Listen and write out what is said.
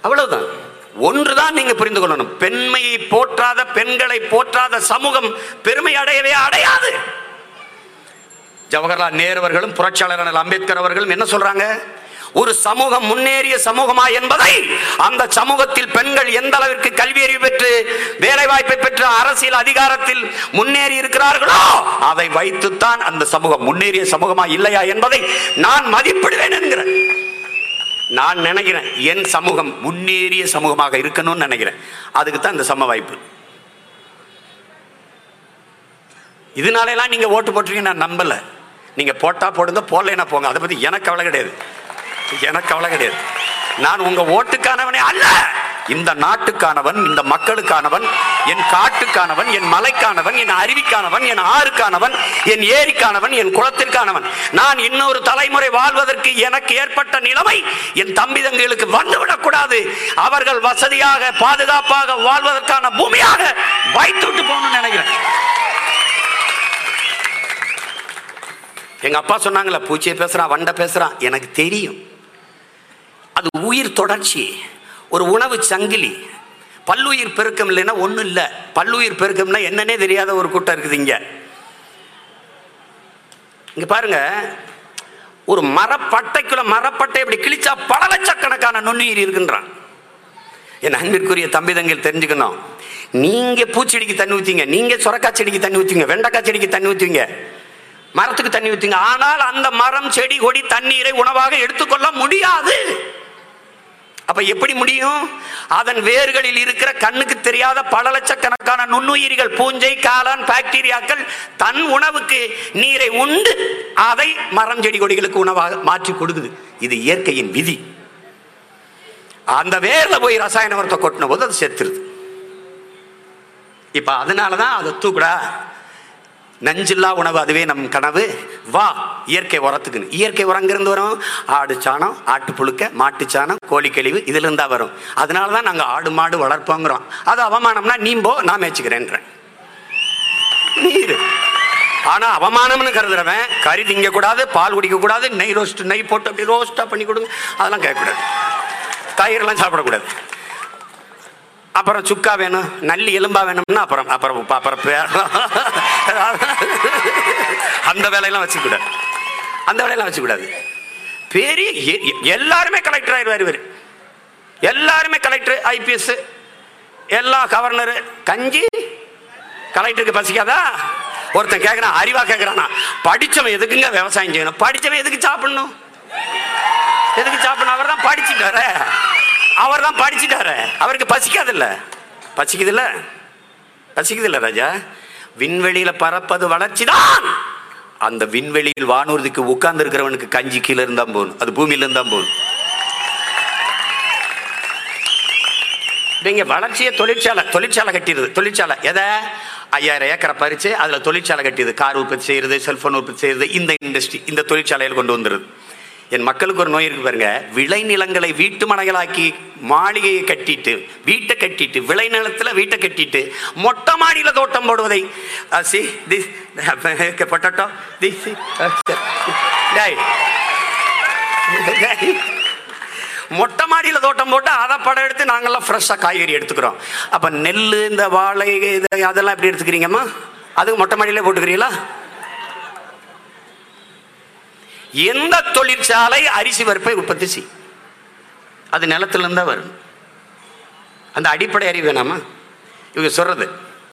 அவ்வளவுதான். ஒன்றுதான் நீங்க புரிந்து கொள்ளணும். பெண்மையை போற்றாத பெண்களை போற்றாத சமூகம் பெருமை அடையவே அடையாது. ஜவஹர்லால் நேரு அவர்களும் புரட்சியாளர் அம்பேத்கர் அவர்களும் என்ன சொல்றாங்க? ஒரு சமூகம் முன்னேறிய சமூகமா என்பதை அந்த சமூகத்தில் பெண்கள் எந்த அளவிற்கு கல்வி அறிவு பெற்று வேலை வாய்ப்பை பெற்று அரசியல் அதிகாரத்தில் முன்னேறி இருக்கிறார்களோ அதை வைத்துத்தான் அந்த சமூகம் முன்னேறிய சமூகமா இல்லையா என்பதை நான் மதிப்பிடுவேன் என்கிறேன். நான் நினைக்கிறேன் என் சமூகம் முன்னேறிய சமூகமாக இருக்கணும்னு நினைக்கிறேன். அதுக்கு தான் இந்த சம வாய்ப்பு. இதனால நீங்கள் ஓட்டு போட்டிருக்கீங்க நான் நம்பலை. நீங்கள் போட்டால் போடுங்க போடலைன்னா போங்க. அதை பற்றி எனக்கு கவலை கிடையாது. எனக்கு கவலை கிடையாது. நான் உங்கள் ஓட்டுக்கானவனே அல்ல! இந்த நாட்டுக்கானவன் இந்த மக்களுக்கானவன் என் காட்டுக்கானவன் என் மலைக்கானவன் என் அருவிக்கானவன் என் ஆறுக்கானவன் என் ஏரிக்கானவன் என் குளத்திற்கானவன். நான் இன்னொரு தலைமுறை வாழ்வதற்கு எனக்கு ஏற்பட்ட நிலைமை என் தம்பி தங்களுக்கு வந்துவிடக்கூடாது அவர்கள் வசதியாக பாதுகாப்பாக வாழ்வதற்கான பூமியாக வைத்து விட்டு போகணும்னு நினைக்கிறேன். எங்க அப்பா சொன்னாங்களே பூச்சியை பேசுறான் வண்டை பேசுறான். எனக்கு தெரியும். அது உயிர் தொடர்ச்சி. ஒரு உணவு சங்கிலி. பல்லுயிர் பெருக்கம் இல்லைன்னா ஒன்றும் இல்லை. பல்லுயிர் பெருக்கம்னா என்னன்னே தெரியாத ஒரு கூட்டம் இருக்குது இங்கே. இங்கே பாருங்க. ஒரு மரப்பட்டைக்குள்ள மரப்பட்டை இப்படி கிழிச்சா பல லட்சக்கணக்கான நுண்ணுயிர் இருக்குன்றான். என் அன்பிற்குரிய தம்பி தங்கில் தெரிஞ்சுக்கணும். நீங்க பூச்செடிக்கு தண்ணி ஊற்றிங்க நீங்க சுரக்காய் செடிக்கு தண்ணி ஊற்றிங்க வெண்டைக்காய் செடிக்கு தண்ணி ஊற்றிங்க மரத்துக்கு தண்ணி ஊற்றிங்க ஆனால் அந்த மரம் செடி கொடி தண்ணீரை உணவாக எடுத்துக்கொள்ள முடியாது. அப்ப எப்படி முடியும்? அதன் வேர்களில் இருக்கிற கண்ணுக்கு தெரியாத பல லட்சக்கணக்கான நுண்ணுயிரிகள் பூஞ்சை காளான் பாக்டீரியாக்கள் தன் உணவுக்கு நீரை உண்டு அதை மரம் செடி கொடிகளுக்கு உணவாக மாற்றி கொடுக்குது. இது இயற்கையின் விதி. அந்த வேர்ல போய் ரசாயன உரத்தை கொட்டின போது அது செத்துருது. இப்ப அதனாலதான் அதை தூக்குடா. நஞ்சில்லா உணவு அதுவே நம் கனவு. வா இயற்கை உரத்துக்குன்னு. இயற்கை உரங்கிருந்து வரும்? ஆடு சாணம் ஆட்டு புழுக்க மாட்டு சாணம் கோழி கழிவு இதுல வரும். அதனால தான் நாங்கள் ஆடு மாடு வளர்ப்போங்கிறோம். அது அவமானம்னா நீம்போ நான் மேய்ச்சிக்கிறேன்றேன். நீர். ஆனால் அவமானம்னு கருதுறவன் கறி திங்க கூடாது பால் குடிக்க கூடாது நெய் ரோஸ்ட் நெய் போட்டு அப்படி ரோஸ்ட்டாக பண்ணி கொடுங்க. அதெல்லாம் கேட்கக்கூடாது. தயிரெல்லாம் சாப்பிடக்கூடாது. அப்புறம் சுக்கா வேணும் நல்லி எலும்பா வேணும்னா அப்புறம் அப்புறம் அப்புறம் அந்த வேலையெல்லாம் வச்சுக்கூடாது அந்த வேலையெல்லாம் வச்சுக்கூடாது. பெரிய எ- எல்லாருமே கலெக்டர் ஆயிடுவார் இவர். எல்லாருமே கலெக்டர் ஐபிஎஸ் எல்லா கவர்னர் கஞ்சி கலெக்டருக்கு பசிக்காதா? ஒருத்தன் கேட்குறான் அறிவா கேட்குறானா படிச்சவன் எதுக்குங்க விவசாயம் செய்யணும்? படிச்சவன் எதுக்கு சாப்பிடணும்? எதுக்கு சாப்பிடணும்? அவர் தான் படிச்சுட்டாரு. அவர் தான் படிச்சுட்டாரு. அவருக்கு பசிக்காதில்ல? பசிக்குதில்ல? பசிக்குதில்ல ராஜா? விண்வெளியில் பறப்பது வளர்ச்சி தான் அந்த விண்வெளியில் வானூர்திக்கு உட்கார்ந்து இருக்கிறவனுக்கு கஞ்சி கீழே இருந்தால் போகணும் அது பூமியில இருந்தா போகணும் நீங்க வளர்ச்சியை தொழிற்சாலை தொழிற்சாலை கட்டிடுது. தொழிற்சாலை. எதை? ஐயாயிரம் ஏக்கரை பறிச்சு அதுல தொழிற்சாலை கட்டிடுது. கார் உற்பத்தி செய்யறது செல்போன் உற்பத்தி செய்யறது இந்த இண்டஸ்ட்ரி இந்த தொழிற்சாலையில் கொண்டு வந்துருது என் மக்களுக்கு ஒரு நோய் இருக்கு பாருங்க. விளைநிலங்களை வீட்டு மனைகளாக்கி மாளிகையை கட்டிட்டு வீட்டை கட்டிட்டு விளைநிலத்துல வீட்டை கட்டிட்டு மொட்டை மாடியில தோட்டம் போடுவதை சி திஸ் பொட்டட்டோ திஸ் மொட்டை மாடியில் தோட்டம் போட்டு அதை படம் எடுத்து நாங்கெல்லாம் ஃப்ரெஷ்ஷாக காய்கறி எடுத்துக்கிறோம். அப்போ நெல் இந்த வாழை இது அதெல்லாம் எப்படி எடுத்துக்கிறீங்கம்மா? அதுக்கு மொட்டை மாடியிலே போட்டுக்கிறீங்களா? எந்த தொழிற்சாலை அரிசி பருப்பை உற்பத்தி செய். அது நிலத்திலிருந்தா வரும். அந்த அடிப்படை அறிவு வேணாமா? இவங்க சொல்றது